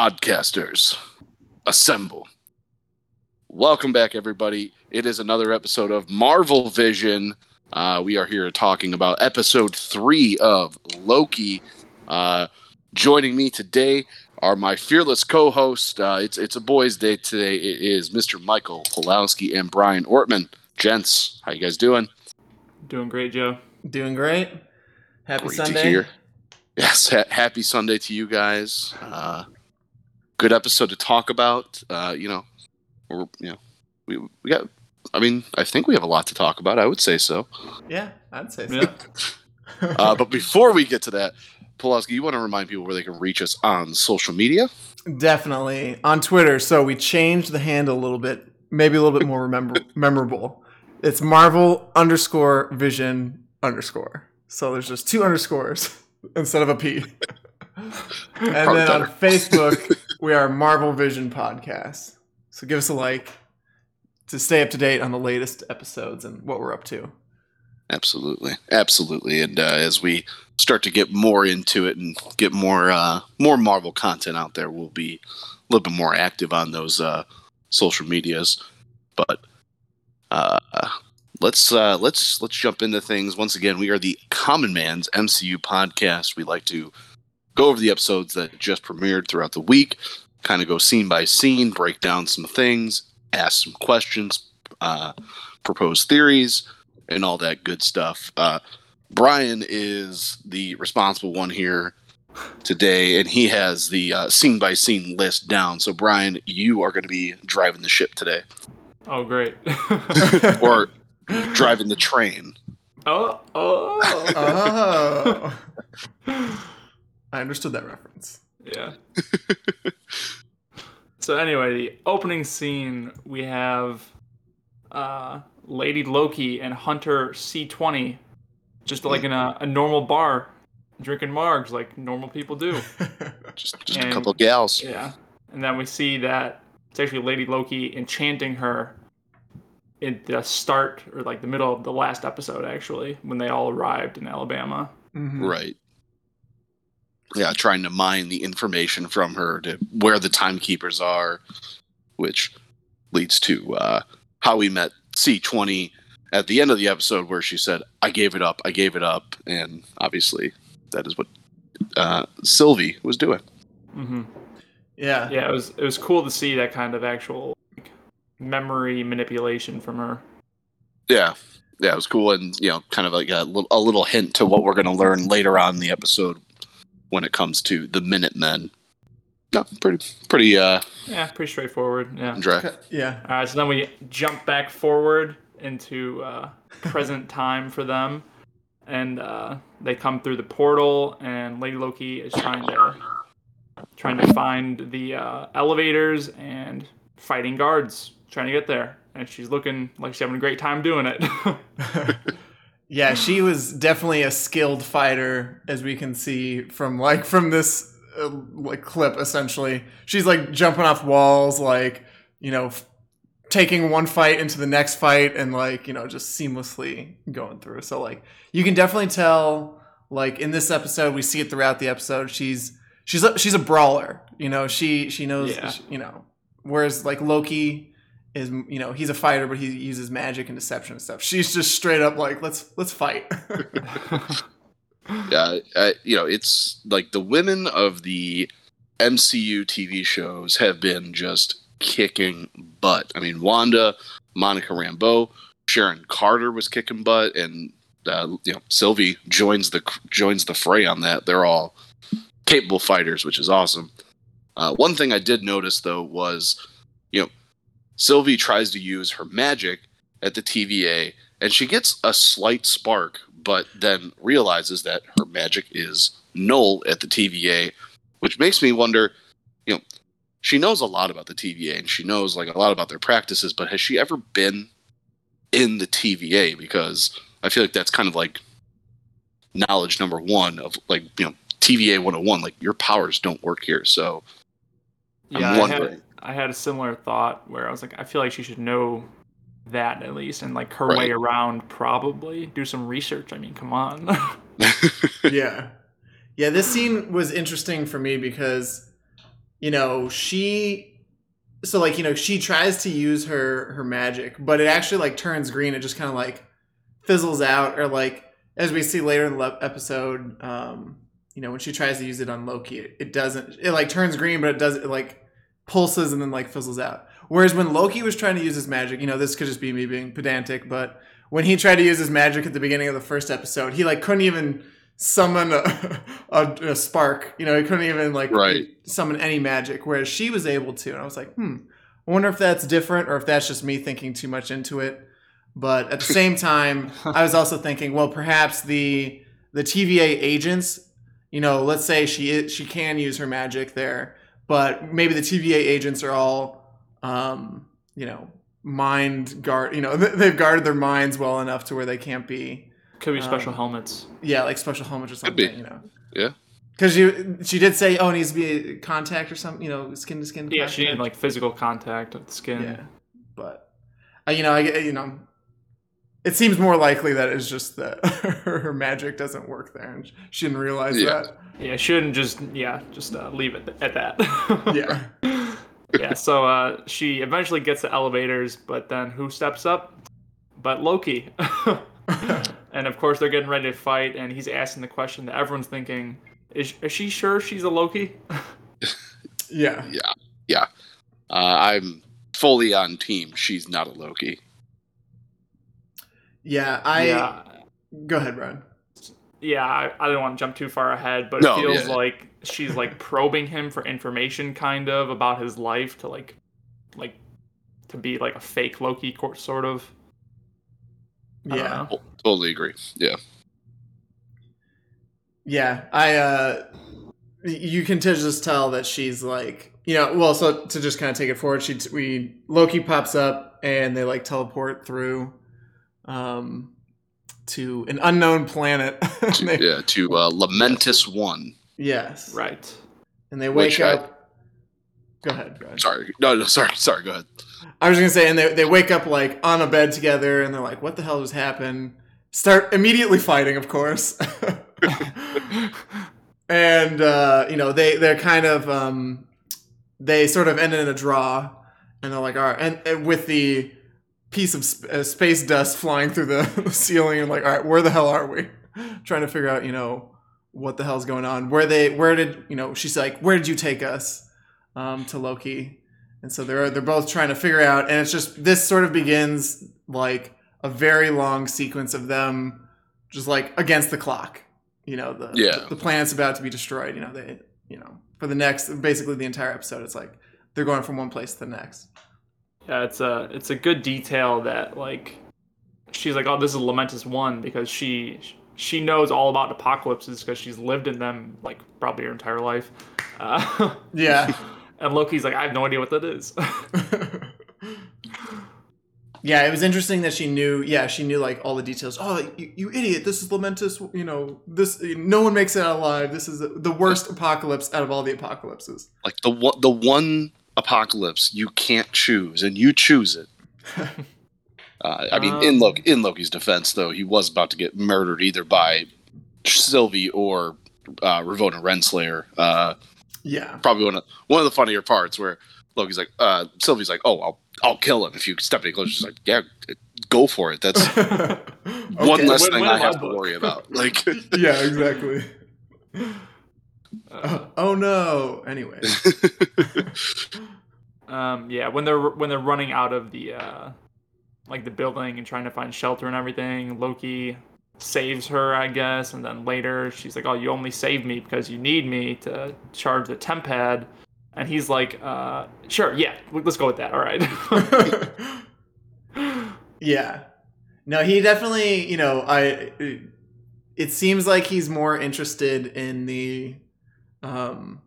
Podcasters, assemble. Welcome back, everybody. It is another episode of Marvel Vision. Uh, we are here talking about episode three of Loki. Uh, joining me today are my fearless co-host. Uh, it's it's a boys' day today. It is Mr. Michael Pulowski and Brian Ortman. Gents, how you guys doing? Doing great, Joe. Doing great. Happy Great Sunday. to hear. Yes, ha- happy Sunday to you guys. Uh, good episode to talk about. Uh, you know, we're you know we we got. I mean, I think we have a lot to talk about. I would say so. Yeah, I'd say so. Uh, but before we get to that, Pulaski, you want to remind people where they can reach us on social media? Definitely on Twitter. So we changed the handle a little bit, maybe a little bit more remember- memorable. It's Marvel underscore Vision underscore. So there's just two underscores instead of a P. and Probably then on. Facebook, we are Marvel Vision Podcast. So give us a like to stay up to date on the latest episodes and what we're up to. Absolutely, absolutely. And uh, as we start to get more into it and get more uh, more Marvel content out there, we'll be a little bit more active on those uh, social medias. But uh, let's uh, let's let's jump into things. Once again, we are the Common Man's MCU podcast. We like to go over the episodes that just premiered throughout the week, kind of go scene by scene, break down some things, ask some questions, uh, propose theories and all that good stuff. Uh, Brian is the responsible one here today, and he has the uh, scene by scene list down. So, Brian, you are going to be driving the ship today, Oh, great. or driving the train. oh, oh. Oh. I understood that reference. yeah. so anyway, the opening scene we have uh, Lady Loki and Hunter C20 just like in a, a normal bar drinking margs like normal people do. Just, just a couple of gals. Yeah. And then we see that it's actually Lady Loki enchanting her in the start or like the middle of the last episode actually when they all arrived in Alabama. Mhm. Right. Yeah, trying to mine the information from her to where the timekeepers are, which leads to uh, how we met C20 at the end of the episode, where she said, I gave it up, I gave it up. And obviously, that is what uh, Sylvie was doing. Mm-hmm. Yeah. Yeah, it was it was cool to see that kind of actual like, memory manipulation from her. Yeah. Yeah, it was cool. And, you know, kind of like a, little- a little hint to what we're going to learn later on in the episode when it comes to the Minutemen. No, pretty, pretty uh, Yeah, pretty straightforward. Yeah. dry. Okay, Yeah. All right, so then we jump back forward into uh, present time for them, and uh, they come through the portal, and Lady Loki is trying to trying to find the uh, elevators and fighting guards, trying to get there, and she's looking like she's having a great time doing it. yeah, she was definitely a skilled fighter, as we can see from like from this uh, like clip. Essentially, she's like jumping off walls, like you know, f- taking one fight into the next fight, and like you know, just seamlessly going through. So like, you can definitely tell. Like in this episode, we see it throughout the episode. She's she's a, she's a brawler. You know, she she knows. Yeah. You know, whereas like Loki is you know he's a fighter but he uses magic and deception and stuff she's just straight up like let's let's fight Yeah, uh, you know, it's like the women of the MCU TV shows have been just kicking butt. I mean, Wanda, Monica Rambeau, Sharon Carter was kicking butt, and uh, you know, Sylvie joins the joins the fray on that. They're all capable fighters, which is awesome. Uh, one thing I did notice though was, you know, Sylvie tries to use her magic at the TVA, and she gets a slight spark, but then realizes that her magic is null at the TVA, which makes me wonder, you know, she knows a lot about the TVA and she knows like a lot about their practices, but has she ever been in the TVA? Because I feel like that's kind of like knowledge number one of like, you know, TVA 101, like your powers don't work here. So I'm yeah, I wondering. Had, I had a similar thought where I was like, I feel like she should know that at least, and like her Right. way around probably do some research. I mean, come on. yeah yeah this scene was interesting for me because you know, she so like, you know, she tries to use her her magic, but it actually like turns green. It just kind of like fizzles out or like as we see later in the episode um you know, when she tries to use it on Loki, it, it doesn't it like turns green, but it does it like pulses and then like fizzles out. Whereas when Loki was trying to use his magic, you know, this could just be me being pedantic, but when he tried to use his magic at the beginning of the first episode, he like couldn't even summon a, a, a spark. You know, he couldn't even like Right. summon any magic, whereas she was able to. And I was like, hmm, I wonder if that's different or if that's just me thinking too much into it. But at the same time, I was also thinking, well, perhaps the the TVA agents, you know, let's say she is, she can use her magic there, but maybe the TVA agents are all, um, you know, mind guard. You know, they've guarded their minds well enough to where they can't be Could be special Um, helmets. yeah, like special helmets or Could something, be. you know. Yeah. Because you, she did say, oh, it needs to be contact or something, you know, skin to skin. Yeah, she needed like physical contact with the skin. Yeah, but uh, you know, I you know, it seems more likely that it's just that her magic doesn't work there, and she didn't realize Yeah. that. Yeah, she shouldn't just yeah, just uh, leave it at that. Yeah. yeah. So uh, she eventually gets the elevators, but then who steps up? But Loki. and of course they're getting ready to fight, and he's asking the question that everyone's thinking: Is is she sure she's a Loki? yeah, Yeah. Yeah. Uh, I'm fully on team. She's not a Loki. Yeah. I yeah. go ahead, Brian. Yeah, I, I don't want to jump too far ahead, but No, it feels yeah. like she's like probing him for information, kind of about his life to like, like, to be like a fake Loki, cor- sort of. I Yeah, know. Totally agree. Yeah. yeah. I uh, you can t- just tell that she's like, you know, well, so to just kind of take it forward, she t- we Loki pops up and they like teleport through, um, to an unknown planet. They- Yeah. To uh, Lamentis One. Yes. Right. And they wake Which I- up. Go ahead, Sorry. No. No. Sorry. Sorry. Go ahead. I was gonna say, and they, they wake up like on a bed together, and they're like, "What the hell just happened?" Start immediately fighting, of course. and uh, you know, they they're kind of um, they sort of end in a draw, and they're like, "All right," and, and with the piece of sp- uh, space dust flying through the ceiling, and like, "All right, where the hell are we?" Trying to figure out, you know, what the hell's going on. Where they, where did you know? She's like, "Where did you take us?" Um, to Loki, and so they're they're both trying to figure out, and it's just this sort of begins like a very long sequence of them just like against the clock. You know, the Yeah. the planet's about to be destroyed. You know, they you know for the next basically the entire episode, it's like they're going from one place to the next. Yeah, it's a it's a good detail that like she's like, oh, this is Lamentis one because she she knows all about apocalypses because she's lived in them like probably her entire life. Uh, Yeah. and Loki's like, I have no idea what that is. yeah, it was interesting that she knew. Yeah, she knew like all the details. Oh, you, you idiot! This is Lamentis. You know, this. No one makes it out alive. This is the, the worst apocalypse out of all the apocalypses. Like the one, the one apocalypse you can't choose, and you choose it. Uh, I mean, in Um, Loki, in Loki's defense, though, he was about to get murdered either by Sylvie or uh, Ravonna Renslayer. Uh, Yeah. probably one of one of the funnier parts where Loki's like, uh, Sylvie's like, "Oh, I'll I'll kill him if you step any closer." She's like, "Yeah, go for it. That's one less Win- thing win I have to book." worry about." Like, yeah, exactly. Uh, Oh no. Anyway. um, yeah, when they're when they're running out of the uh, like the building and trying to find shelter and everything, Loki saves her, I guess, and then later she's like, "Oh, you only saved me because you need me to charge the temp pad," and he's like, uh, "Sure, yeah, let's go with that. All right." yeah. No, he definitely, you know, I it seems like he's more interested in the um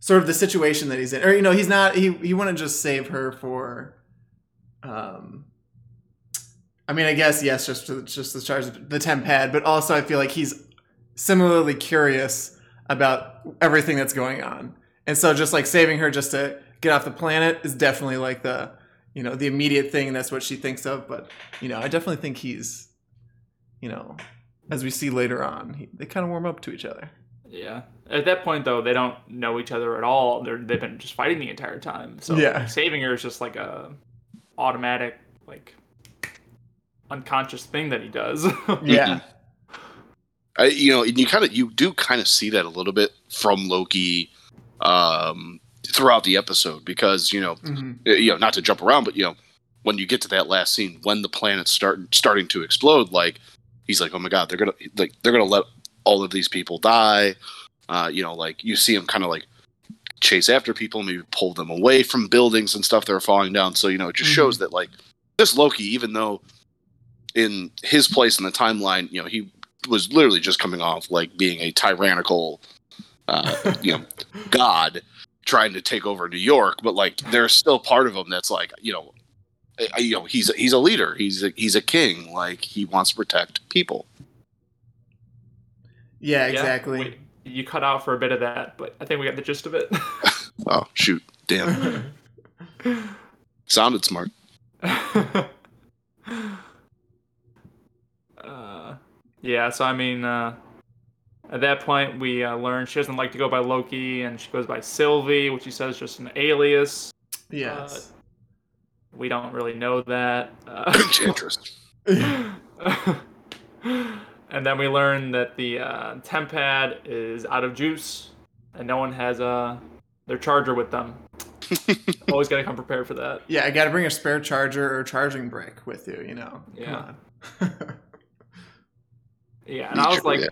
sort of the situation that he's in. Or you know, he's not he he wouldn't just save her for um I mean, I guess yes, just just the charge the temp pad, but also I feel like he's similarly curious about everything that's going on. And so just like saving her just to get off the planet is definitely like the you know, the immediate thing and that's what she thinks of, but you know, I definitely think he's you know, as we see later on, he, they kind of warm up to each other. Yeah. At that point, though, they don't know each other at all. They're they've been just fighting the entire time. So Yeah. saving her is just like a automatic, like unconscious thing that he does. yeah. I, you know, and you kind of you do kind of see that a little bit from Loki um, throughout the episode because you know, hmm uh, you know, not to jump around, but you know, when you get to that last scene when the planet's start starting to explode, like he's like, oh my god, they're gonna like they're gonna let all of these people die. Uh, you know, like you see him kind of like chase after people, maybe pull them away from buildings and stuff that are falling down. So you know, it just Mhm. shows that like this Loki, even though in his place in the timeline, you know, he was literally just coming off like being a tyrannical, uh, you know, god trying to take over New York, but like there's still part of him that's like, you know, you know, he's a, he's a leader, he's a, he's a king, like he wants to protect people. Yeah, Yeah, exactly. we- you cut out for a bit of that, but I think we got the gist of it. Oh shoot, damn, sounded smart. uh, yeah, so I mean, uh, at that point, we uh, learn she doesn't like to go by Loki, and she goes by Sylvie, which she says is just an alias. yes. We don't really know that. Uh, Enchantress. and then we learn that the uh, temp pad is out of juice, and no one has uh, their charger with them. Always gotta come prepared for that. yeah, I got to bring a spare charger or charging brick with you. You know. Yeah. Come on. Yeah, and I was like, yeah.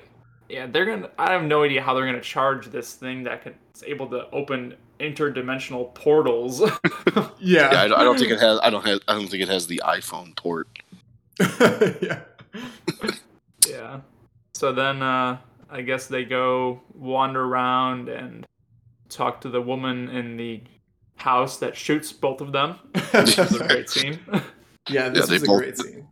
yeah. they're gonna. I have no idea how they're gonna charge this thing that can, is able to open interdimensional portals. Yeah, I, yeah. don't- I don't think it has. I don't have. I don't think it has the iPhone port. yeah. Yeah. So then, uh, I guess they go wander around and talk to the woman in the house that shoots both of them. Which is a great scene. Yeah, this Yeah, is a both- great scene.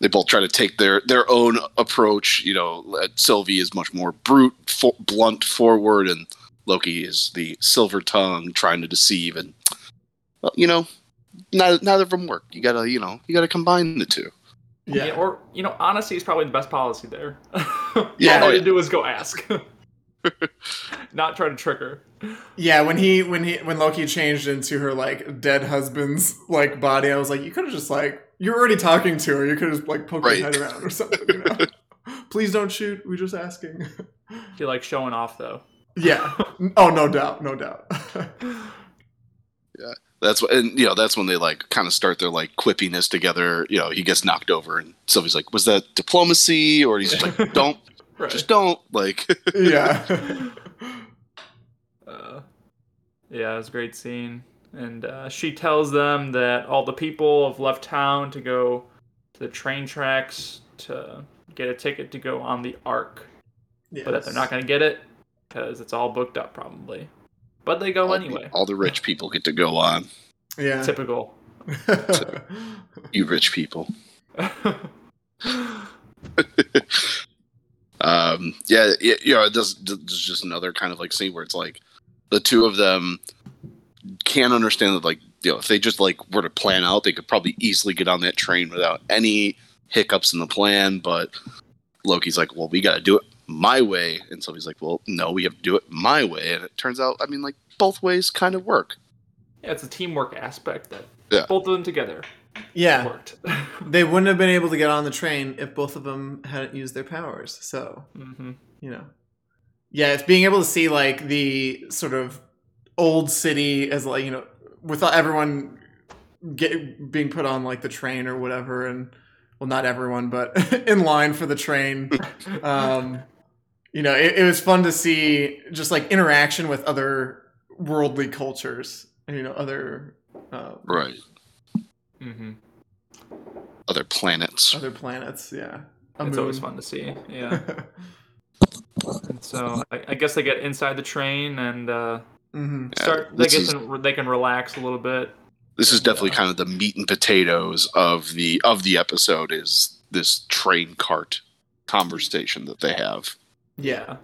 They both try to take their their own approach. You know, uh, Sylvie is much more brute, fo- blunt, forward, and Loki is the silver tongue, trying to deceive. And well, you know, neither, neither of them work. You gotta, you know, you gotta combine the two. Yeah. Yeah, or you know, honesty is probably the best policy there. Yeah. all you yeah. do is go ask, not try to trick her. Yeah, when he when he when Loki changed into her like dead husband's like body, I was like, you could have just like you're already talking to her. You could have just like poked Right. your head around or something. You know? Please don't shoot. We're just asking. You like showing off though. yeah. Oh, no doubt. No doubt. That's what, and you know, that's when they like kind of start their like quippiness together. You know, he gets knocked over, and Sylvie's like, "Was that diplomacy?" Or he's like, "Don't, Right. just don't." Like, yeah. Uh, yeah, it was a great scene. And uh, she tells them that all the people have left town to go to the train tracks to get a ticket to go on the Ark, but that they're not going to get it because it's all booked up probably. But they go all, anyway. the, all the rich people get to go on. Yeah. Typical. You rich people. um yeah it, you know this, this is just another kind of like scene where it's like the two of them can't understand that like you know if they just like were to plan out they could probably easily get on that train without any hiccups in the plan but loki's like well we got to do it my way and so he's like well no we have to do it my way and it turns out i mean like both ways kind of work Yeah, it's a teamwork aspect that Yeah. both of them together yeah. worked. They wouldn't have been able to get on the train if both of them hadn't used their powers. So, hmm you know. Yeah, it's being able to see like the sort of old city as like, you know, without everyone get being put on like the train or whatever and well not everyone but in line for the train um you know it, it was fun to see just like interaction with other worldly cultures you know other uh, right Mm-hmm. other planets other planets yeah A It's always fun to see. Yeah. And so I, I guess they get inside the train and uh, hmm Yeah, start. They this get is- to, they can relax a little bit. this is definitely uh, kind of the meat and potatoes of the of the episode is this train cart conversation that they have yeah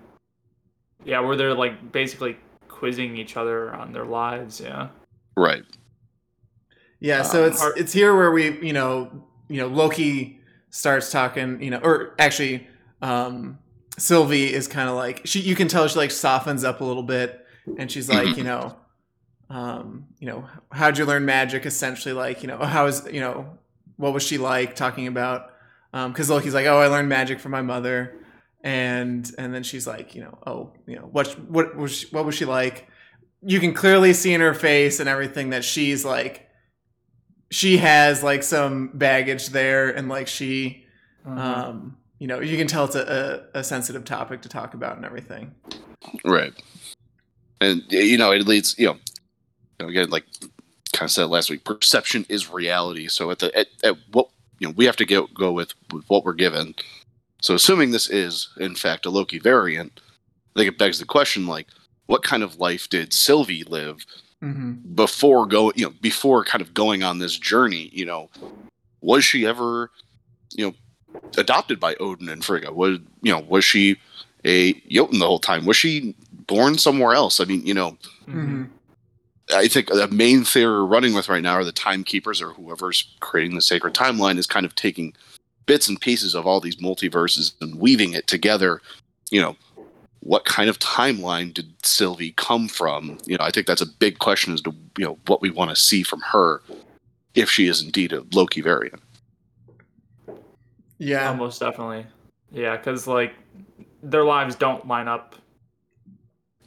Yeah, where they're like basically quizzing each other on their lives. Yeah. right Yeah, so Um, it's are- it's here where we, you know, you know, Loki starts talking, you know, or actually, um, Sylvie is kind of like she. You can tell she like softens up a little bit, and she's like, Mhm. you know, um, you know, how'd you learn magic? Essentially, like, you know, how is you know, what was she like? Talking about, um, because Loki's like, oh, I learned magic from my mother, and and then she's like, you know, oh, you know, what what was she, what was she like? You can clearly see in her face and everything that she's like, she has like some baggage there, and like she Mhm. um, you know, you can tell it's a, a, a sensitive topic to talk about and everything. Right. And you know, it leads you know, you know again, like kind of said last week, perception is reality. So at the at, at what you know, we have to get go with, with what we're given. So assuming this is in fact a Loki variant, I think it begs the question like, what kind of life did Sylvie live Mm-hmm. before go you know before kind of going on this journey? You know, was she ever you know adopted by Odin and Frigga? Was you know was she a Jotun the whole time? Was she born somewhere else? I mean, you know, Mm-hmm. I think the main theory we're running with right now are the timekeepers or whoever's creating the sacred timeline is kind of taking bits and pieces of all these multiverses and weaving it together. You know, what kind of timeline did Sylvie come from? You know, I think that's a big question as to you know what we want to see from her if she is indeed a Loki variant. Yeah. Almost definitely. Yeah, because like their lives don't line up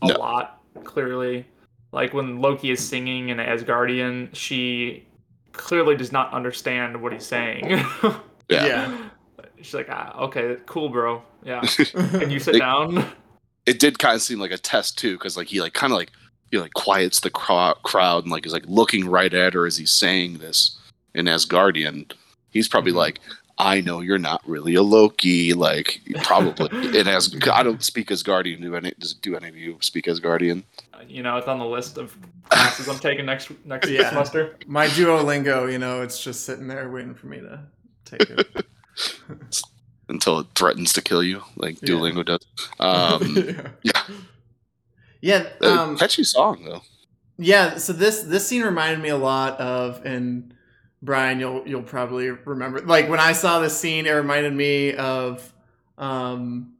a No. lot. Clearly, like when Loki is singing in Asgardian, she clearly does not understand what he's saying. Yeah. Yeah. She's like, ah, okay, cool, bro. Yeah. Can you sit They- down? It did kind of seem like a test too, because like he like kind of like he like quiets the cro- crowd and like is like looking right at her as he's saying this in Asgardian. He's probably Mhm. like, I know you're not really a Loki, like probably. and as I don't speak Asgardian, do any does do any of you speak Asgardian? You know, it's on the list of classes I'm taking next next Yeah. semester. My Duolingo, you know, it's just sitting there waiting for me to take it. Until it threatens to kill you, like Yeah. Duolingo does. Um, yeah. yeah, Yeah. uh, Um, catchy song though. yeah. So this this scene reminded me a lot of, and Brian, you'll you'll probably remember. Like when I saw this scene, it reminded me of. Um,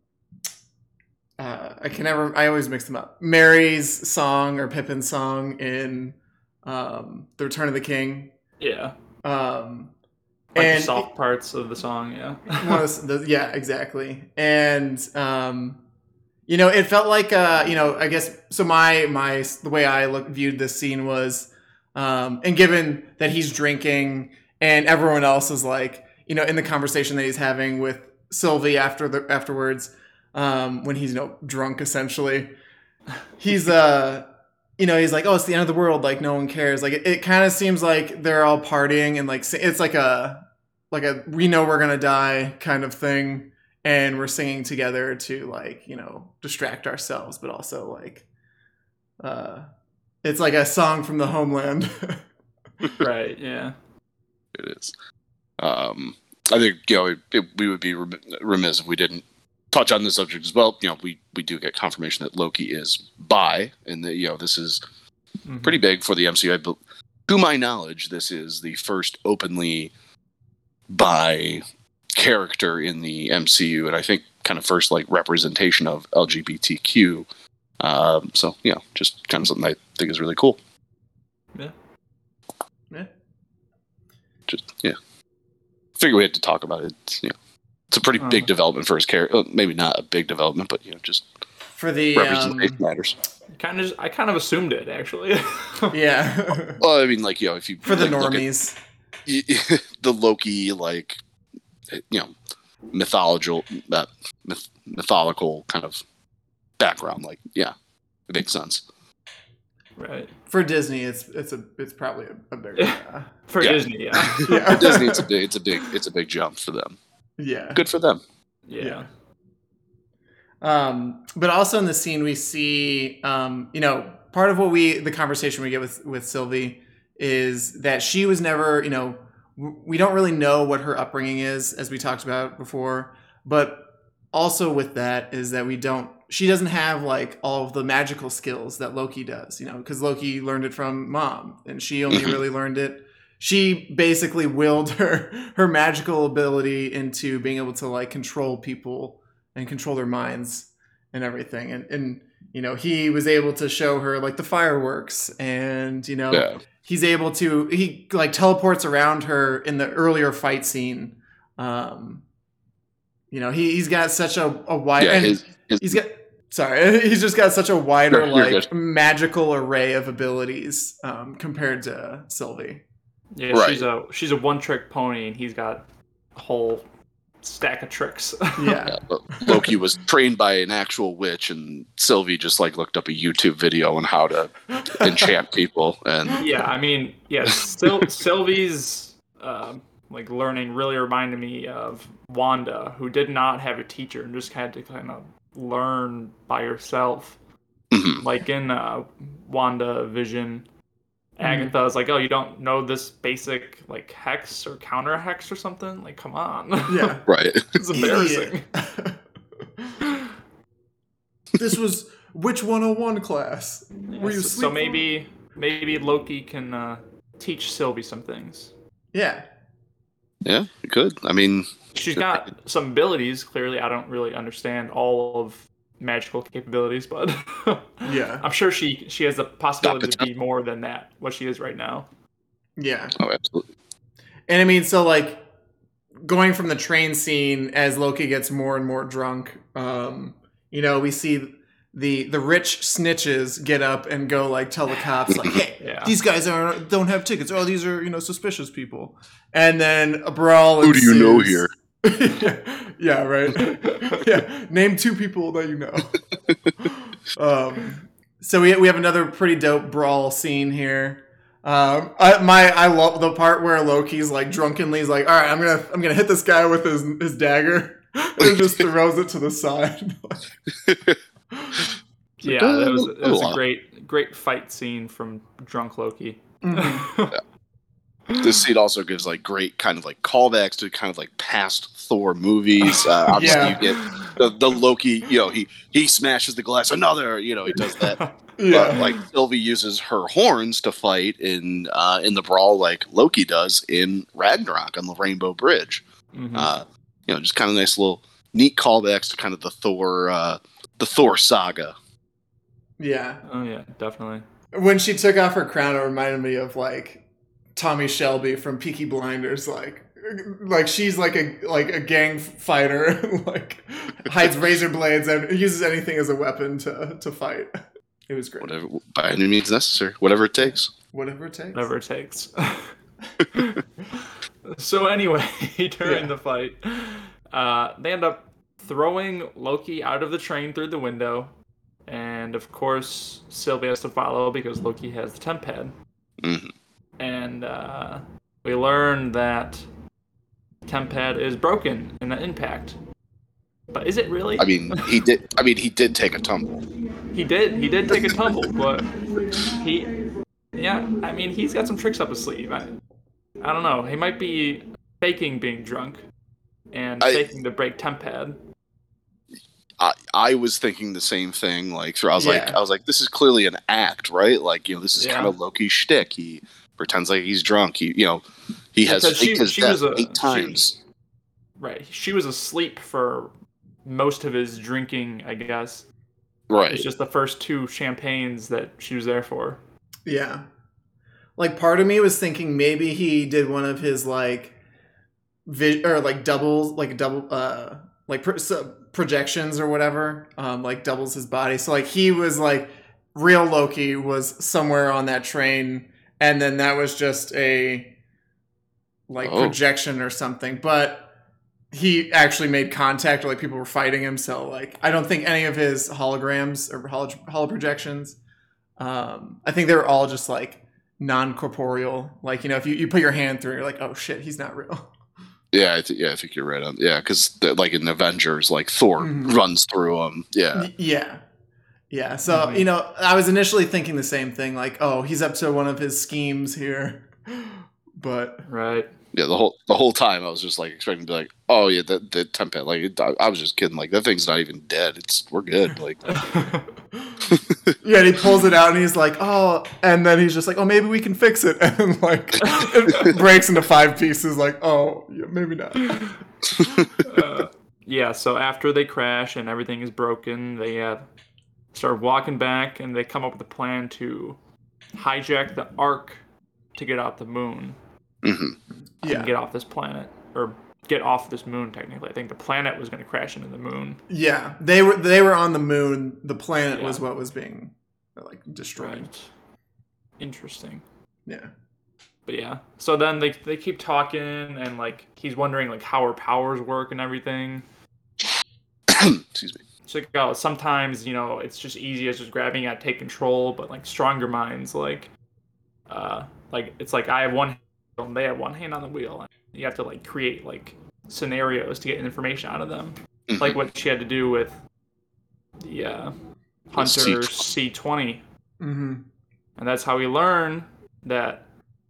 uh, I can never. I always mix them up. Mary's song or Pippin's song in um, "The Return of the King." Yeah. Um, Like and the soft parts of the song, yeah. one of the, the- yeah, exactly. And um, you know, it felt like uh, you know, I guess so. My my the way I look viewed this scene was, um, and given that he's drinking and everyone else is like, you know, in the conversation that he's having with Sylvie after the afterwards, um, when he's you know drunk essentially, he's uh. You know, he's like, "Oh, it's the end of the world. Like, no one cares." Like, it, it kind of seems like they're all partying and like, it's like a like a we know we're gonna die kind of thing and we're singing together to like you know distract ourselves but also like uh it's like a song from the homeland right, yeah. It is. Um, I think you know it, it, we would be remiss if we didn't touch on this subject as well. You know, we we do get confirmation that Loki is bi, and that you know this is Mhm. pretty big for the MCU. But to my knowledge, this is the first openly bi character in the MCU, and I think kind of first like representation of LGBTQ. Um, so you know, just kind of something I think is really cool. Yeah. yeah Just yeah, figure we had to talk about it. It's, you know, it's a pretty big Uh. development for his character. Maybe not a big development, but you know, just for the um, representation matters. Kind of, I kind of assumed it actually. yeah Well, I mean, like you know, if you for the like, look at- normies the Loki like you know mythological that myth, mythological kind of background like yeah it makes sense right. for disney it's it's a it's probably a, a bigger uh, For Yeah. Disney, yeah. yeah For Disney it's a big it's a big it's a big jump for them yeah good for them Yeah. Um, but also in the scene we see, um, you know, part of what we the conversation we get with with Sylvie is that she was never, you know, we don't really know what her upbringing is, as we talked about before. But also with that is that we don't, she doesn't have like all of the magical skills that Loki does, you know, because Loki learned it from mom, and she only Mhm. really learned it. She basically willed her her magical ability into being able to like control people and control their minds and everything. And and you know he was able to show her like the fireworks and you know Yeah. He's able to he like teleports around her in the earlier fight scene. Um, you know he he's got such a, a wide Yeah, his, his, he's got sorry he's just got such a wider You're- you're like magical array of abilities um, compared to Sylvie. Yeah, Right. she's a she's a one trick pony, and he's got a whole stack of tricks. Yeah. yeah, but Loki was trained by an actual witch, and Sylvie just like looked up a YouTube video on how to enchant people, and yeah, I mean, yeah, Syl- Sylvie's um, like learning really reminded me of Wanda, who did not have a teacher and just had to kind of learn by herself. Mhm. Like in uh, WandaVision, Agatha is like, "Oh, you don't know this basic like hex or counter hex or something? Like, come on, Yeah. right. it's embarrassing." This was witch 101 class? Yeah, Were you so, so maybe maybe Loki can uh, teach Sylvie some things. Yeah. Yeah, you could. I mean, She's got some abilities. Clearly, I don't really understand all of magical capabilities, but Yeah. I'm sure she she has the possibility to be more than that. What she is right now. Yeah. oh, absolutely. And I mean, so like going from the train scene as Loki gets more and more drunk, um, you know, we see the the rich snitches get up and go like tell the cops like, "Hey, Yeah. these guys are don't have tickets. Oh, these are you know suspicious people." And then a brawl. Who do you know ensues. yeah, right. yeah, name two people that you know. um, so we we have another pretty dope brawl scene here. Um, I my I love the part where Loki's like drunkenly is like, all right, I'm gonna I'm gonna hit this guy with his his dagger, and just throws it to the side. Yeah, that was that was a great great fight scene from Drunk Loki. Mhm. This scene also gives like great kind of like callbacks to kind of like past Thor movies. Uh, obviously, Yeah. you get the, the Loki. You know, he he smashes the glass. Another. You know, he does that. yeah, But like Sylvie uses her horns to fight in uh, in the brawl, like Loki does in Ragnarok on the Rainbow Bridge. Mhm. Uh, you know, just kind of nice little neat callbacks to kind of the Thor uh, the Thor saga. yeah. oh yeah, definitely. When she took off her crown, it reminded me of like Tommy Shelby from Peaky Blinders, like. Like she's like a like a gang fighter, like hides razor blades and uses anything as a weapon to to fight. It was great. Whatever by any means necessary, whatever it takes. Whatever it takes. Whatever it takes. so anyway, during Yeah. the fight, uh, they end up throwing Loki out of the train through the window, and of course Sylvia has to follow because Loki has the temp pad. Mhm. And uh, we learn that temp pad is broken in the impact. But is it really? I mean, he did. I mean, he did take a tumble. He did. He did take a tumble, but he, yeah. I mean, he's got some tricks up his sleeve. I, I don't know. He might be faking being drunk and I- faking the break temp pad. I, I was thinking the same thing. Like, so I was like, I was like, this is clearly an act, right? Like, you know, this is Yeah. kind of Loki's shtick. He pretends like he's drunk. He, you know, he has Because she- his she death was a- eight she- times. Right. She was asleep for most of his drinking. I guess right. it's just the first two champagnes that she was there for. Yeah. Like part of me was thinking maybe he did one of his like vi- or like doubles like double uh like pro- so projections or whatever um like doubles his body. So like he was like real Loki was somewhere on that train and then that was just a like Oh. projection or something. But he actually made contact or like people were fighting him so like I don't think any of his holograms or holo, holo projections um, I think they were all just like non-corporeal. Like you know, if you, you put your hand through, you're like, oh shit, he's not real. Yeah, I th- yeah, I think you're right on. Yeah, because like in Avengers, like Thor Mhm. runs through him. Yeah, yeah, yeah. So Mhm. you know, I was initially thinking the same thing. Like, oh, he's up to one of his schemes here, but Right. yeah. The whole the whole time, I was just like expecting to be like, oh yeah, the the temp like I, I was just kidding. Like that thing's not even dead. It's we're good. Like yeah, and he pulls it out and he's like, oh, and then he's just like, oh, maybe we can fix it, and like it breaks into five pieces. Like, oh, yeah, maybe not. Uh, yeah, so after they crash and everything is broken, they uh, start walking back and they come up with a plan to hijack the Ark to get out the moon hmm Yeah. and get off this planet or get off this moon. Technically, I think the planet was going to crash into the moon. Yeah. They were they were on the moon. The planet Yeah. was what was being like destroyed. Right. Interesting. Yeah. But yeah, so then they they keep talking and like he's wondering like how her powers work and everything. Excuse me. So like, oh, sometimes you know it's just easy as just grabbing at take control, but like stronger minds like, uh, like it's like I have one hand and they have one hand on the wheel. And you have to like create like scenarios to get information out of them, Mhm. like what she had to do with the uh, Hunter C twenty, Mm-hmm. and that's how we learn that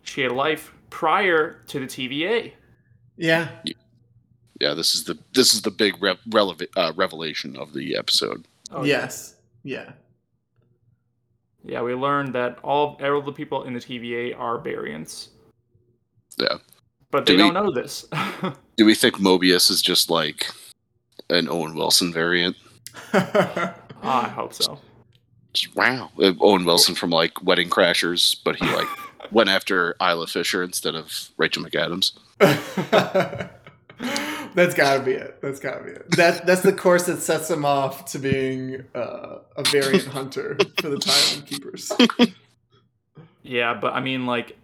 she had a life prior to the TVA. Yeah. Yeah, this is the this is the big re- releva- uh, revelation of the episode. Oh, yes. Yeah. Yeah, we learned that all all the people in the TVA are variants. Yeah. But they do don't know this. Do we think Mobius is just like an Owen Wilson variant? Ah, I hope so. Just, wow, Uh, Owen Wilson from like Wedding Crashers, but he like went after Isla Fisher instead of Rachel McAdams. That's gotta be it. That's gotta be it. That that's the course that sets him off to being uh, a variant hunter for the Time Keepers. Yeah, but I mean, like,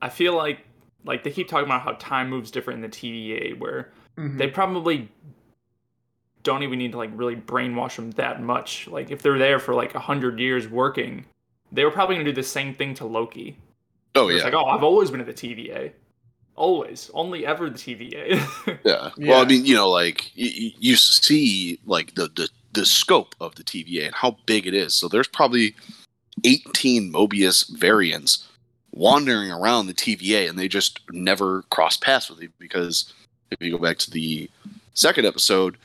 I feel like like they keep talking about how time moves different in the TVA, where Mhm. they probably don't even need to like really brainwash them that much. Like, if they're there for like a hundred years working, they were probably gonna do the same thing to Loki. Oh It's yeah, like, oh, I've always been at the TVA. Always, only ever the TVA. yeah. Yeah. Well, I mean, you know, like you, you see like the, the the scope of the TVA and how big it is. So there's probably 18 Mobius variants wandering around the TVA, and they just never cross paths with it because if you go back to the second episode,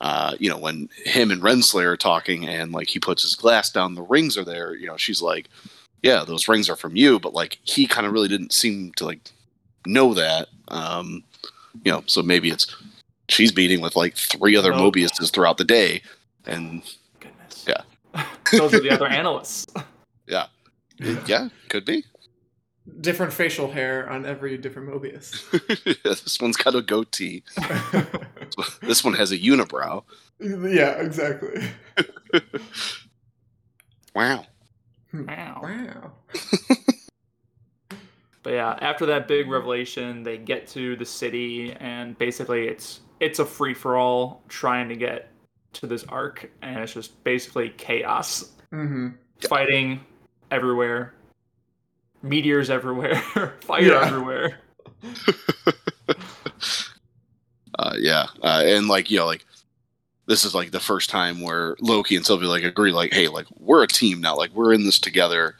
uh, you know, when him and Renslayer are talking, and like he puts his glass down, the rings are there. You know, she's like, "Yeah, those rings are from you," but like he kind of really didn't seem to like know that. Um, you know, so maybe it's she's meeting with like three other Nope. Mobiuses throughout the day, and Goodness. Yeah. Those are the other analysts. yeah, yeah, could be. different facial hair on every different Mobius. this one's got a goatee. This one has a unibrow. yeah, exactly. Wow. Wow. Wow. But yeah, after that big revelation, they get to the city, and basically it's it's a free for all trying to get to this Ark, and it's just basically chaos, Mm-hmm. fighting everywhere, meteors everywhere, fire Yeah. everywhere. Uh, yeah, uh, and like you know, like this is like the first time where Loki and Sylvie like agree, like, hey, like we're a team now, like we're in this together.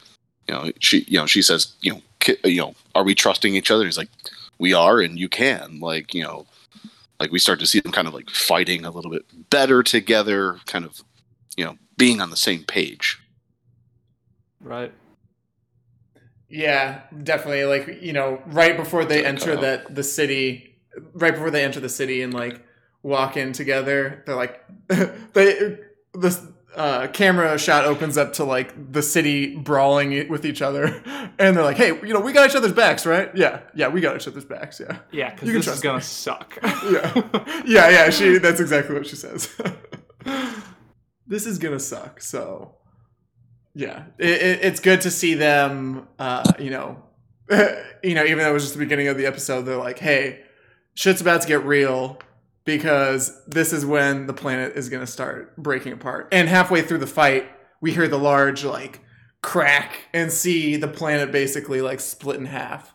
You know, she, you know, she says, you know, ki- you know, are we trusting each other? He's like, we are, and you can, like, you know, like we start to see them kind of like fighting a little bit better together, kind of, you know, being on the same page. Right. Yeah, definitely. Like you know, right before they enter out. that the city, right before they enter the city and like walk in together, they're like, they this uh, camera shot opens up to like the city brawling with each other, and they're like, hey, you know, we got each other's backs, right? Yeah, yeah, we got each other's backs. Yeah, Yeah, because this is gonna me. suck. yeah, yeah, yeah. She that's exactly what she says. this is gonna suck. So, yeah, it, it, it's good to see them. Uh, you know, you know, even though it was just the beginning of the episode, they're like, "Hey, shit's about to get real." Because this is when the planet is going to start breaking apart. And halfway through the fight, we hear the large, like, crack and see the planet basically, like, split in half.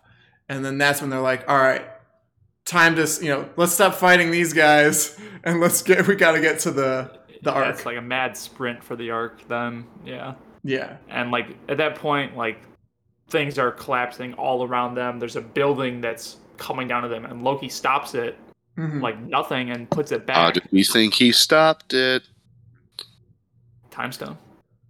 And then that's when they're like, all right, time to you know let's stop fighting these guys and let's get we got to get to the the Yeah, Ark It's like a mad sprint for the Ark. Then yeah. yeah and like at that point like things are collapsing all around them there's a building that's coming down to them and loki stops it Mhm. like nothing and puts it back. How back did we think he stopped it? time stone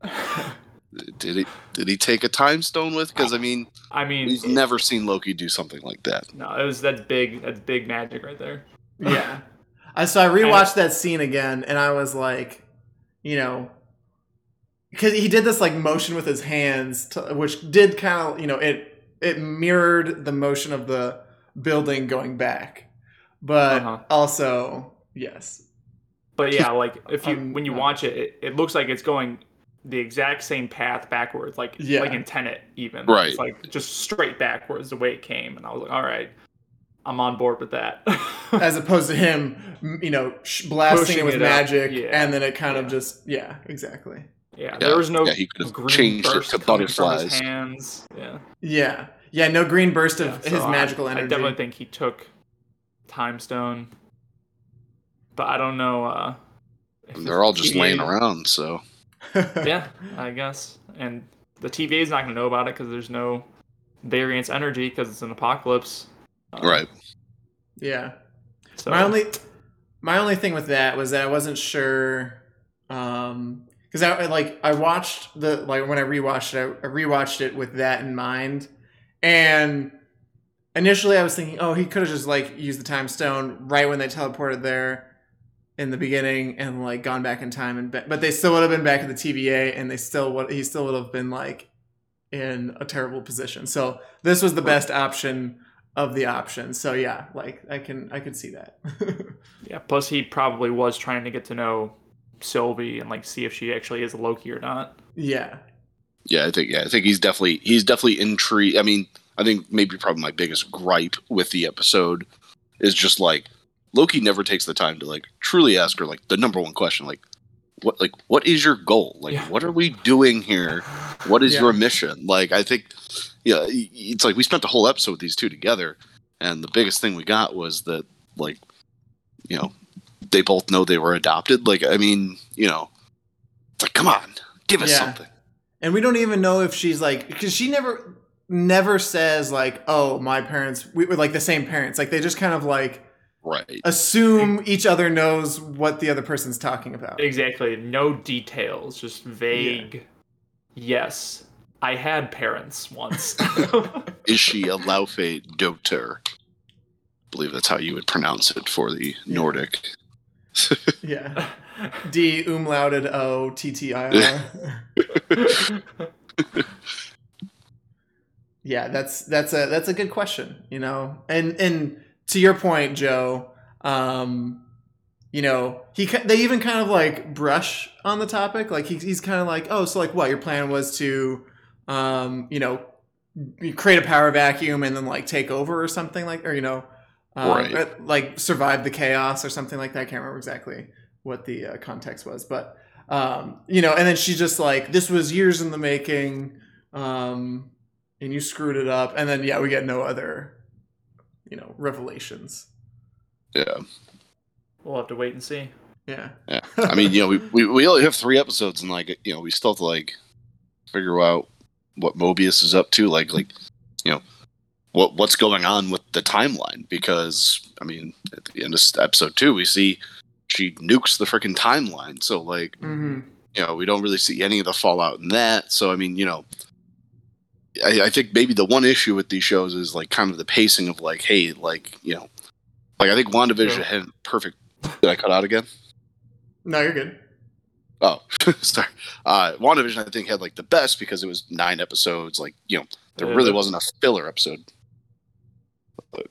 Did he? Did he take a time stone with? Because I mean, i mean we've never seen Loki do something like that. no it was that's big that's big magic right there yeah I so I rewatched that scene again, and I was like, you know, because he did this like motion with his hands, to, which did kind of, you know, it it mirrored the motion of the building going back, but Uh-huh. also yes, But yeah, like if you Um, when you uh, watch it, it, it looks like it's going the exact same path backwards, like Yeah. like in Tenet even. Right. It's like just straight backwards the way it came, and I was like, all right, I'm on board with that. as opposed to him, you know, sh- blasting Pushing it with it magic, yeah, and then it kind of just yeah, exactly. yeah, Yeah, there was no yeah, he could have changed it to from his butterflies. hands. Yeah, Yeah, yeah, no green burst of Yeah, his so I- magical I, energy. I definitely think he took Time Stone, but I don't know. uh they're all just TVA laying around, so yeah, I guess. And the TVA is not going to know about it because there's no variance energy because it's an apocalypse. Um, right. yeah. So my only my only thing with that was that I wasn't sure um because I like I watched the like when I rewatched it I rewatched it with that in mind and initially I was thinking oh he could have just like used the time stone right when they teleported there in the beginning and like gone back in time and ba- but they still would have been back at the TVA and they still would he still would have been like in a terrible position so this was the best option of the options so yeah like I can I could see that yeah. Plus, he probably was trying to get to know Sylvie and like see if she actually is Loki or not. yeah Yeah, I think yeah, I think he's definitely he's definitely intrigued. I mean, I think maybe probably my biggest gripe with the episode is just like Loki never takes the time to like truly ask her like the number one question, like what like what is your goal? Like Yeah. what are we doing here? What is Yeah. your mission? Like I think yeah, it's like we spent the whole episode with these two together, and the biggest thing we got was that like you know they both know they were adopted. Like I mean, you know, it's like come on, give us Yeah. something. and we don't even know if she's like because she never never says like oh my parents we were like the same parents like they just kind of like Right. assume each other knows what the other person's talking about Exactly. No details, just vague. Yes, I had parents once. Is she a Laufe Doter? I believe that's how you would pronounce it for the Nordic. yeah d umlauted o t t i r yeah that's that's a that's a good question you know? And and to your point joe um you know he they even kind of like brush on the topic. Like he, he's kind of like oh so like what your plan was to um you know create a power vacuum and then like take over or something like or you know um, Right. uh, like survive the chaos or something like that. I can't remember exactly what the uh, context was but um you know and then she's just like this was years in the making um and you screwed it up and then yeah we get no other you know revelations Yeah. we'll have to wait and see. yeah Yeah. I mean, you know, we, we, we only have three episodes and like, you know, we still have to like figure out what Mobius is up to. Like, like, you know, what, what's going on with the timeline? Because, I mean, at the end of episode two, we see she nukes the freaking timeline. So like, mm-hmm. you know, we don't really see any of the fallout in that. So, I mean, you know, I, I think maybe the one issue with these shows is like kind of the pacing of like, hey, like, you know, like I think WandaVision Sure. had perfect. Did I cut out again? no you're good Oh, sorry. Uh, WandaVision, I think, had like the best because it was nine episodes. Like, you know, there Yeah, really wasn't a filler episode. But-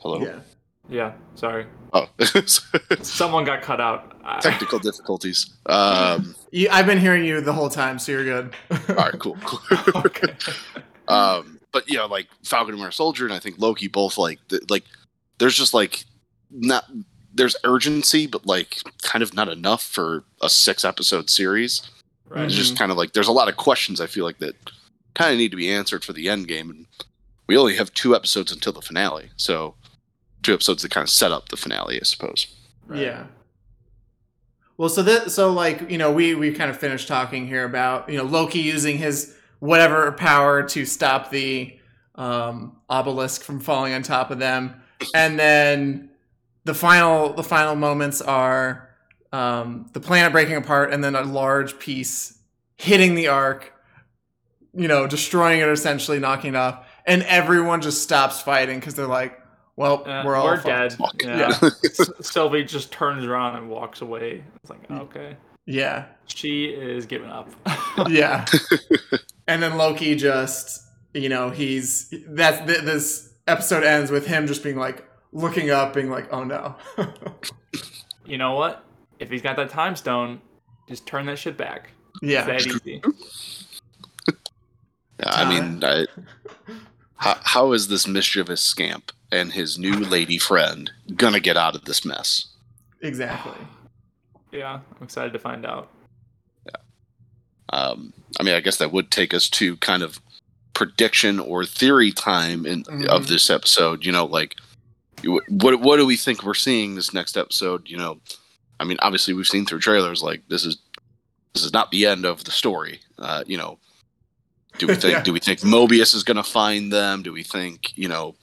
hello? yeah Yeah, sorry. Oh, Someone got cut out. Technical difficulties. Um, you, i've been hearing you the whole time so you're good all right, cool. cool. okay. Um, but, you know, like Falcon and Winter Soldier and I think Loki both like, th- like, there's just like, not, there's urgency, but like kind of not enough for a six episode series. Right. It's just kind of like there's a lot of questions I feel like that kind of need to be answered for the end game, and we only have two episodes until the finale. So two episodes that kind of set up the finale, I suppose. Right. Yeah. Well, so that so like you know we we kind of finished talking here about you know Loki using his whatever power to stop the um, obelisk from falling on top of them, and then the final the final moments are um, the planet breaking apart and then a large piece hitting the ark, you know, destroying it essentially, knocking it off, and everyone just stops fighting because they're like, well, Uh, we're all we're dead. Fuck. Yeah. Yeah. Sylvie just turns around and walks away. It's like, okay. Yeah, She is giving up. yeah. and then Loki just, you know, he's that's th- this episode ends with him just being like looking up, being like, "Oh no." you know what? If he's got that time stone, just turn that shit back. yeah, It's that easy. Yeah, I mean, I, how, how is this mischievous scamp and his new lady friend gonna get out of this mess? exactly. Yeah, I'm excited to find out. Yeah. Um, I mean, I guess that would take us to kind of prediction or theory time in Mhm. of this episode. You know, like what what do we think we're seeing this next episode? You know, I mean, obviously we've seen through trailers like this is this is not the end of the story. Uh, you know, do we think Yeah. do we think Mobius is going to find them? Do we think you know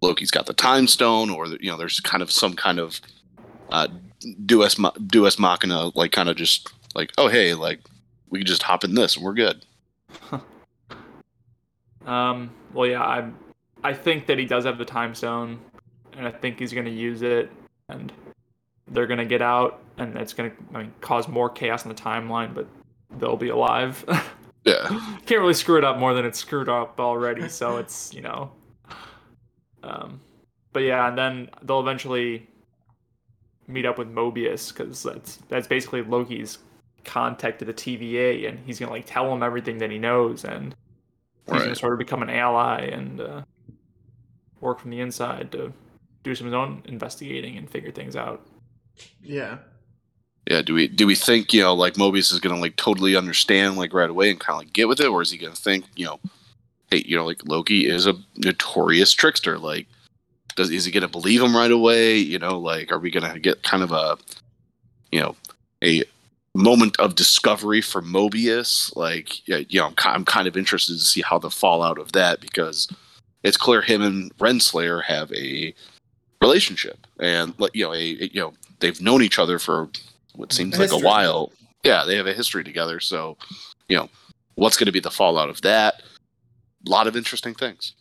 Loki's got the time stone, or you know, there's kind of some kind of uh, Deus Ma- Deus Machina, like kind of just like oh hey, like we can just hop in this and we're good. Um, well, yeah, I I think that he does have the time stone, and I think he's going to use it, and they're going to get out, and it's going to I mean, cause more chaos in the timeline, but they'll be alive. Yeah, Can't really screw it up more than it's screwed up already, so it's you know. Um, but yeah, and then they'll eventually meet up with Mobius because that's that's basically Loki's contact to the TVA, and he's gonna like tell him everything that he knows, and he's gonna right. sort of become an ally and uh, work from the inside to do some of his own investigating and figure things out. Yeah. Yeah, do we do we think you know like Mobius is gonna like totally understand like right away and kind of like get with it, or is he gonna think you know, hey, you know, like Loki is a notorious trickster, like does is he gonna believe him right away? You know, like are we gonna get kind of a you know a moment of discovery for Mobius? Like you know, I'm, I'm kind of interested to see how the fallout of that because it's clear him and Renslayer have a relationship and like you know a, a- you know they've known each other for what seems A like a while. Yeah, they have a history together. So, you know, what's going to be the fallout of that? A lot of interesting things.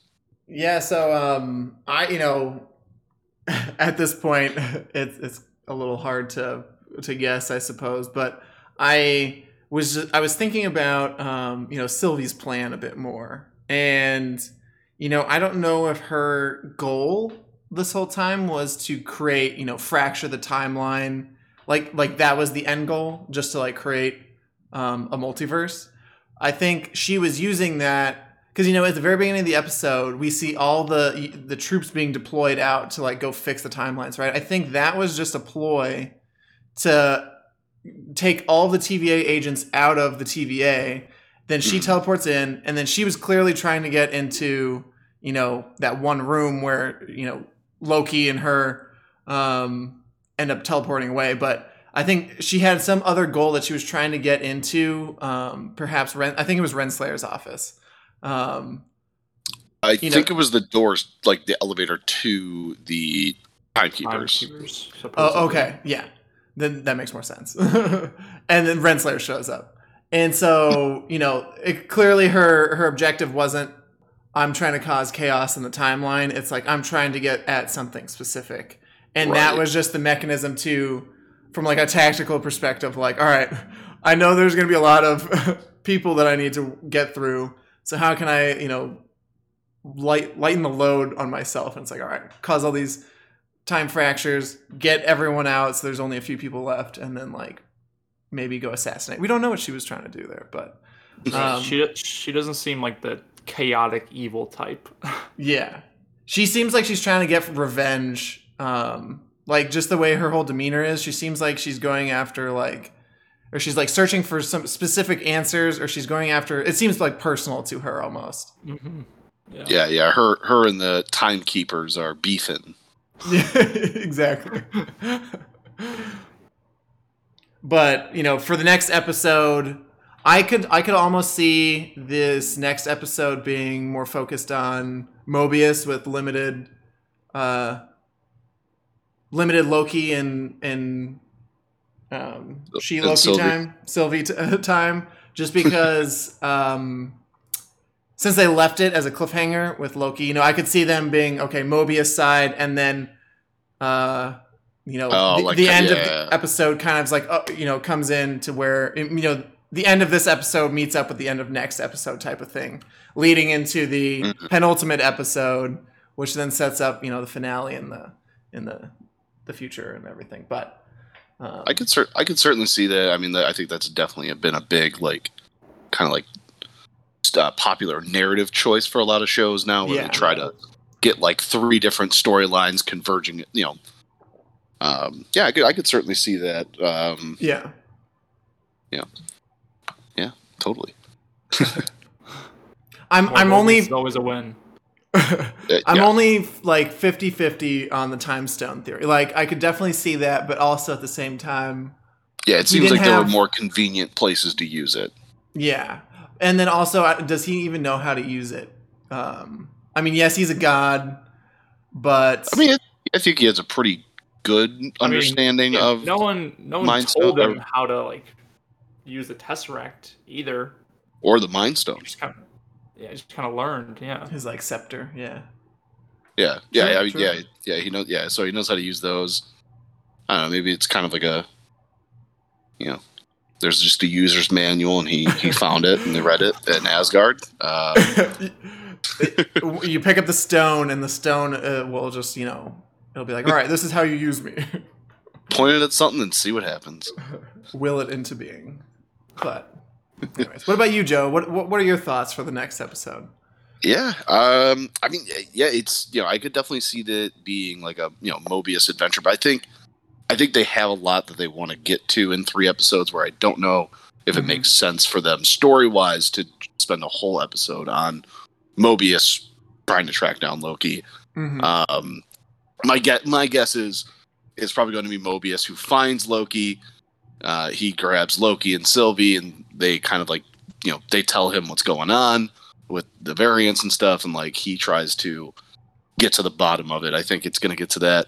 Yeah, so um I you know at this point it's it's a little hard to to guess I suppose, but I was I was thinking about um you know Sylvie's plan a bit more. And you know, I don't know if her goal this whole time was to create, you know, fracture the timeline. Like like that was the end goal just to like create um a multiverse. I think she was using that because you know at the very beginning of the episode we see all the the troops being deployed out to like go fix the timelines right i think that was just a ploy to take all the tva agents out of the tva then she Mhm. teleports in and then she was clearly trying to get into you know that one room where you know loki and her um end up teleporting away but I think she had some other goal that she was trying to get into. Um, perhaps Ren. I think it was Renslayer's office. Um, I You know- think it was the doors, like the elevator to the timekeepers. Timekeepers, oh, okay, yeah, then that makes more sense. and then Renslayer shows up, and so you know, it, clearly her her objective wasn't I'm trying to cause chaos in the timeline. It's like I'm trying to get at something specific, and that was just the mechanism to, from like a tactical perspective, like all right, I know there's going to be a lot of people that I need to get through. So how can I, you know, light lighten the load on myself? And it's like all right, cause all these time fractures, get everyone out so there's only a few people left, and then like maybe go assassinate. We don't know what she was trying to do there, but um, she she doesn't seem like the chaotic evil type. Yeah. She seems like she's trying to get revenge. Um, like just the way her whole demeanor is, she seems like she's going after like or she's like searching for some specific answers or she's going after it seems like personal to her almost. hmm Yeah. Yeah, yeah. Her, her, and the timekeepers are beefing. Yeah, exactly. but, you know, for the next episode, I could I could almost see this next episode being more focused on Mobius with limited uh limited Loki and and um she Loki time, Sylvie t- time just because um since they left it as a cliffhanger with Loki, you know, I could see them being okay, Mobius side, and then, uh, you know, Oh, the, like, the end of the episode kind of like, oh, you know, comes in to where you know the end of this episode meets up with the end of next episode type of thing, leading into the Mhm. penultimate episode, which then sets up you know the finale in the in the the future and everything. But um, I could cer- I could certainly see that. I mean, I think that's definitely been a big like kind of like uh, popular narrative choice for a lot of shows now, where Yeah. they try to get like three different storylines converging. You know, um, yeah, I could I could certainly see that. Um, yeah. Yeah, yeah, totally. I'm More I'm Mobius only is always a win. I'm yeah. only like 50-50 on the time stone theory. Like I could definitely see that, but also at the same time, yeah, it seems didn't like there were more convenient places to use it. yeah. And then also, does he even know how to use it? Um, I mean, yes, he's a god, but I mean, I think he has a pretty good I mean, understanding Yeah, of. no one, no one Mind told Stone, him how to like use the tesseract either. or the Mind Stone. Just kind of, yeah, just kind of learned. Yeah, his like scepter. Yeah. Yeah, yeah, True, I mean, true. yeah, yeah. He knows. Yeah, so he knows how to use those. I don't know. Maybe it's kind of like a, you know, there's just a user's manual, and he he found it and they read it in Asgard. Uh, you pick up the stone, and the stone uh, will just you know it'll be like, all right, this is how you use me. point it at something and see what happens. Will it into being. But, anyways, what about you, Joe? What, what what are your thoughts for the next episode? Yeah, um, I mean, yeah, it's you know, I could definitely see that being like a you know Mobius adventure, but I think, I think they have a lot that they want to get to in three episodes. Where I don't know if it Mhm. makes sense for them story wise to spend a whole episode on Mobius trying to track down Loki. Mhm. Um, my get my guess is it's probably going to be Mobius who finds Loki. Uh, he grabs Loki and Sylvie, and they kind of like you know they tell him what's going on with the variants and stuff, and like he tries to get to the bottom of it. I think it's going to get to that.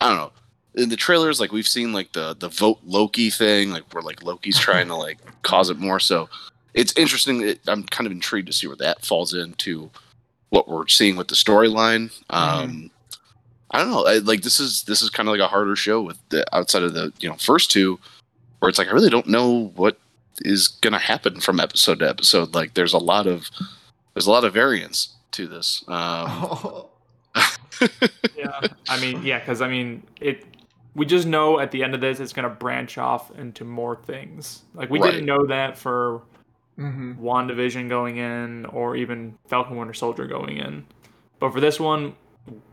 I don't know. In the trailers, like we've seen like the the vote Loki thing, like where like Loki's trying to like cause it more. So it's interesting. It, I'm kind of intrigued to see where that falls into what we're seeing with the storyline. Um, I don't know. I, like this is this is kind of like a harder show with the outside of the you know first two, where it's like I really don't know what is gonna happen from episode to episode. Like there's a lot of there's a lot of variance to this. Um, yeah. I mean, yeah, because I mean, it. We just know at the end of this, it's gonna branch off into more things. Like we Right. didn't know that for Mhm. WandaVision going in, or even Falcon Winter Soldier going in. But for this one,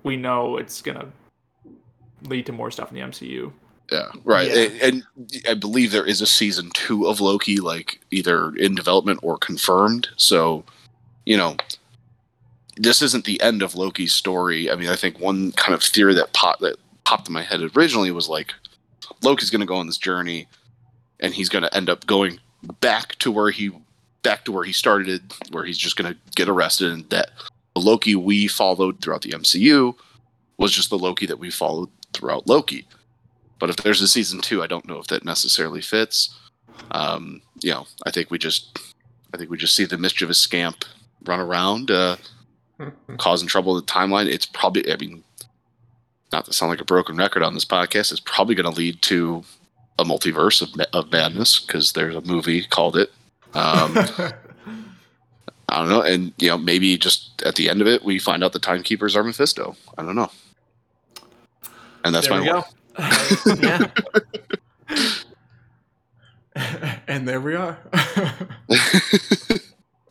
we know it's gonna lead to more stuff in the MCU. Yeah, right. Yeah. And, and I believe there is a season two of Loki, like either in development or confirmed. So, you know, this isn't the end of Loki's story. I mean, I think one kind of theory that popped that popped in my head originally was like Loki's going to go on this journey, and he's going to end up going back to where he back to where he started, where he's just going to get arrested, and that the Loki we followed throughout the MCU was just the Loki that we followed throughout Loki. But if there's a season two, I don't know if that necessarily fits. Um, you know, I think we just, I think we just see the mischievous scamp run around, uh, causing trouble in the timeline. It's probably, I mean, not to sound like a broken record on this podcast, it's probably going to lead to a multiverse of, of madness because there's a movie called it. Um, I don't know, and you know, maybe just at the end of it, we find out the timekeepers are Mephisto. I don't know, and that's there my we one. go. yeah. and there we are.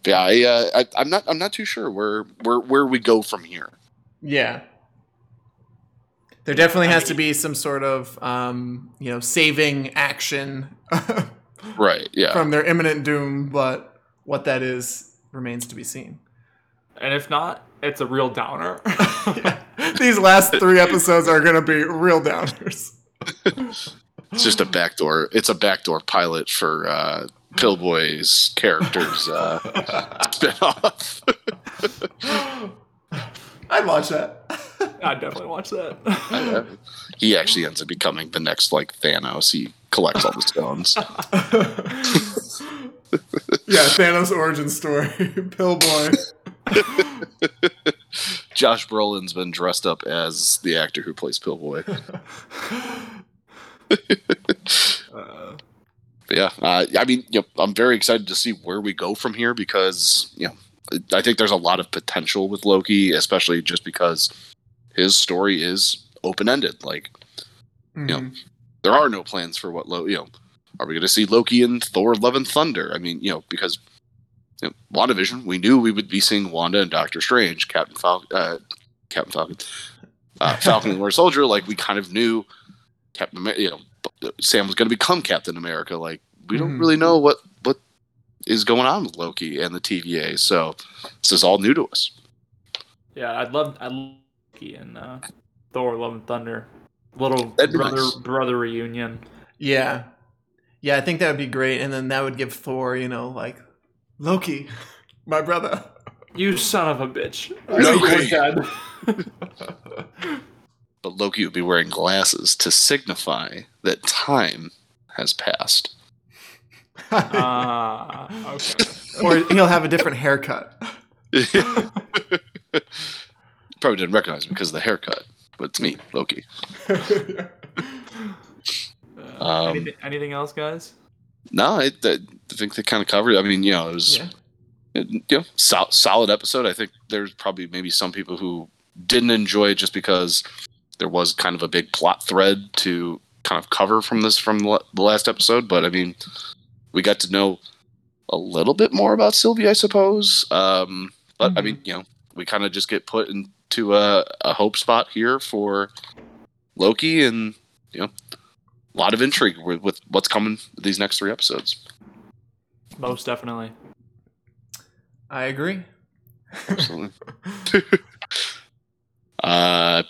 yeah, I, uh, I, I'm not. I'm not too sure where where where we go from here. yeah. There definitely I has to be some sort of, um, you know, saving action Right? Yeah. from their imminent doom, but what that is remains to be seen. And if not, it's a real downer. These last three episodes are going to be real downers. it's just a backdoor. It's a backdoor pilot for uh, Pillboy's characters uh, spinoff. I'd watch that. I'd definitely watch that. He actually ends up becoming the next like Thanos. He collects all the stones. yeah, Thanos origin story. Pillboy. Josh Brolin's been dressed up as the actor who plays Pillboy. Uh, yeah, uh, I mean, you know, I'm very excited to see where we go from here because you know I think there's a lot of potential with Loki, especially just because his story is open ended. Like Mhm. You know, there are no plans for what Loki. You know, are we going to see Loki in Thor: Love and Thunder? I mean, you know, because you know, WandaVision, we knew we would be seeing Wanda and Doctor Strange, Captain Falcon, uh, Captain Falcon, uh, Falcon and Winter Soldier. Like we kind of knew Captain, Amer- you know, Sam was going to become Captain America. Like we don't Mhm. really know what is going on with Loki and the TVA. So this is all new to us. yeah, I'd love I'd love Loki and uh, Thor: Love and Thunder. Little brother nice. brother reunion. Yeah. Yeah, I think that would be great. And then that would give Thor, you know, like, Loki, my brother. You son of a bitch. Loki. But Loki would be wearing glasses to signify that time has passed. Ah, okay. or he'll have a different haircut. Probably didn't recognize me because of the haircut, but it's me, Loki. Uh, Um, anything, anything else, guys? No, I, I think they kind of covered. it. I mean, you know, it was yeah. you know sol- solid episode. I think there's probably maybe some people who didn't enjoy it just because there was kind of a big plot thread to kind of cover from this from the the last episode. But I mean, we got to know a little bit more about Sylvie, I suppose. Um, but I Mhm. mean, you know, we kind of just get put into a, a hope spot here for Loki, and you know, a lot of intrigue with, with what's coming these next three episodes. Most definitely. I agree. Absolutely. uh,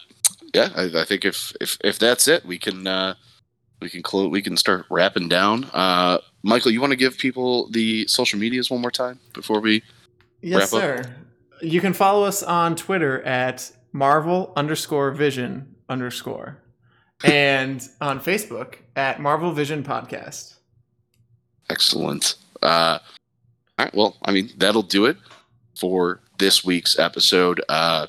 yeah, I, I think if, if if that's it, we can uh, we can close. We can start wrapping down. Uh, Michael, you want to give people the social medias one more time before we? Yes, Wrap up. sir. You can follow us on Twitter at Marvel underscore Vision underscore, and on Facebook at Marvel Vision Podcast. Excellent. Uh, all right. Well, I mean that'll do it for this week's episode. Uh,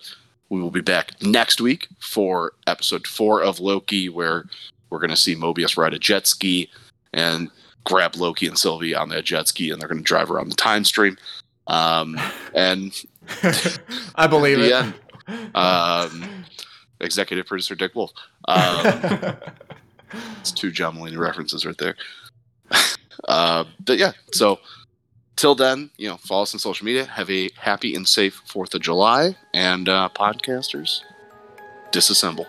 we will be back next week for episode four of Loki, where we're going to see Mobius ride a jet ski and grab Loki and Sylvie on that jet ski, and they're going to drive around the time stream. Um, and I believe it. end. um, executive producer Dick Wolf. Um, it's two John Mulaney references right there. uh, but yeah, so till then, you know, follow us on social media. Have a happy and safe Fourth of July, and uh, podcasters, disassemble.